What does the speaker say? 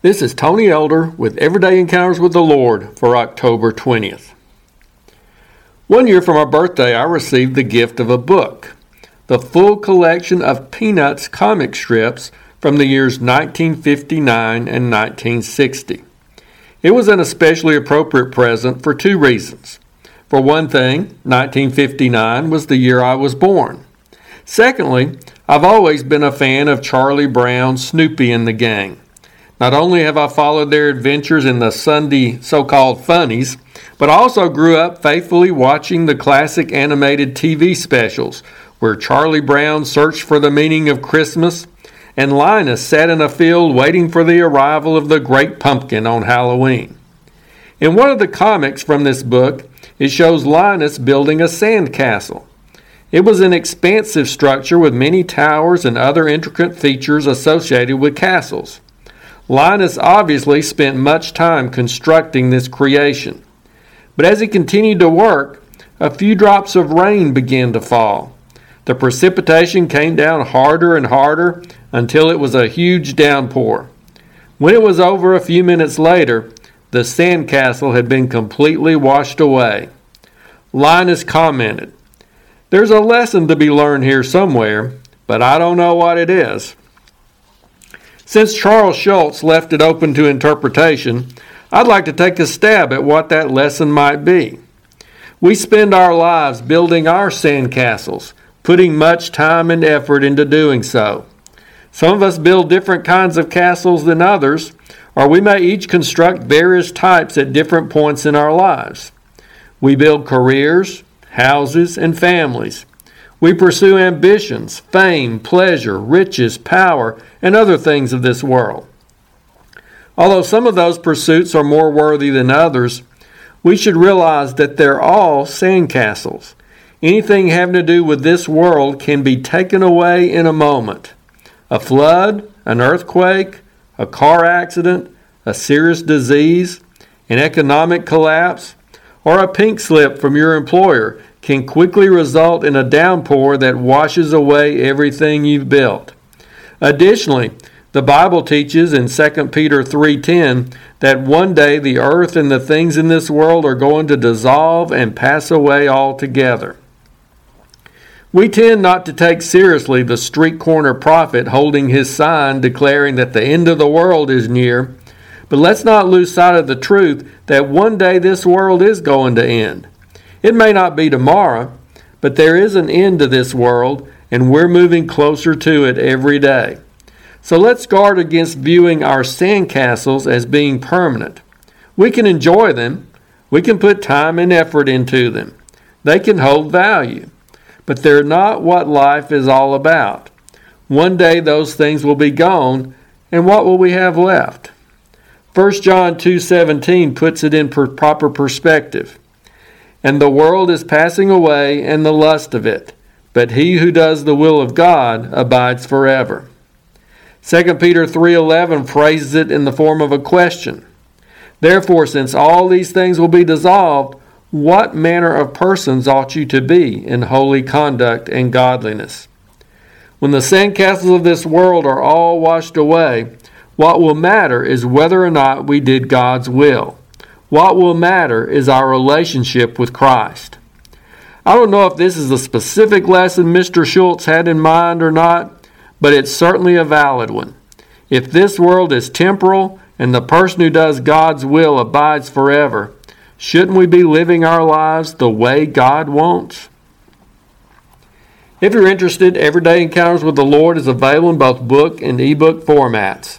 This is Tony Elder with Everyday Encounters with the Lord for October 20th. One year for my birthday, I received the gift of a book, the full collection of Peanuts comic strips from the years 1959 and 1960. It was an especially appropriate present for two reasons. For one thing, 1959 was the year I was born. Secondly, I've always been a fan of Charlie Brown, Snoopy, and the gang. Not only have I followed their adventures in the Sunday so called funnies, but also grew up faithfully watching the classic animated TV specials where Charlie Brown searched for the meaning of Christmas and Linus sat in a field waiting for the arrival of the great pumpkin on Halloween. In one of the comics from this book, it shows Linus building a sand castle. It was an expansive structure with many towers and other intricate features associated with castles. Linus obviously spent much time constructing this creation. But as he continued to work, a few drops of rain began to fall. The precipitation came down harder and harder until it was a huge downpour. When it was over a few minutes later, the sandcastle had been completely washed away. Linus commented, There's a lesson to be learned here somewhere, but I don't know what it is. Since Charles Schulz left it open to interpretation, I'd like to take a stab at what that lesson might be. We spend our lives building our sandcastles, putting much time and effort into doing so. Some of us build different kinds of castles than others, or we may each construct various types at different points in our lives. We build careers, houses, and families. We pursue ambitions, fame, pleasure, riches, power, and other things of this world. Although some of those pursuits are more worthy than others, we should realize that they're all sandcastles. Anything having to do with this world can be taken away in a moment. A flood, an earthquake, a car accident, a serious disease, an economic collapse, or a pink slip from your employer can quickly result in a downpour that washes away everything you've built. Additionally, the Bible teaches in 2 Peter 3:10 that one day the earth and the things in this world are going to dissolve and pass away altogether. We tend not to take seriously the street corner prophet holding his sign declaring that the end of the world is near, but let's not lose sight of the truth that one day this world is going to end. It may not be tomorrow, but there is an end to this world, and we're moving closer to it every day. So let's guard against viewing our sandcastles as being permanent. We can enjoy them, we can put time and effort into them, they can hold value, but they're not what life is all about. One day those things will be gone, and what will we have left? 1 John 2:17 puts it in per- proper perspective. And the world is passing away and the lust of it, but he who does the will of God abides forever. 2 Peter 3:11 phrases it in the form of a question. Therefore, since all these things will be dissolved, what manner of persons ought you to be in holy conduct and godliness? When the sandcastles of this world are all washed away, what will matter is whether or not we did God's will. What will matter is our relationship with Christ. I don't know if this is a specific lesson Mr. Schulz had in mind or not, but it's certainly a valid one. If this world is temporal and the person who does God's will abides forever, shouldn't we be living our lives the way God wants? If you're interested, Everyday Encounters with the Lord is available in both book and ebook formats.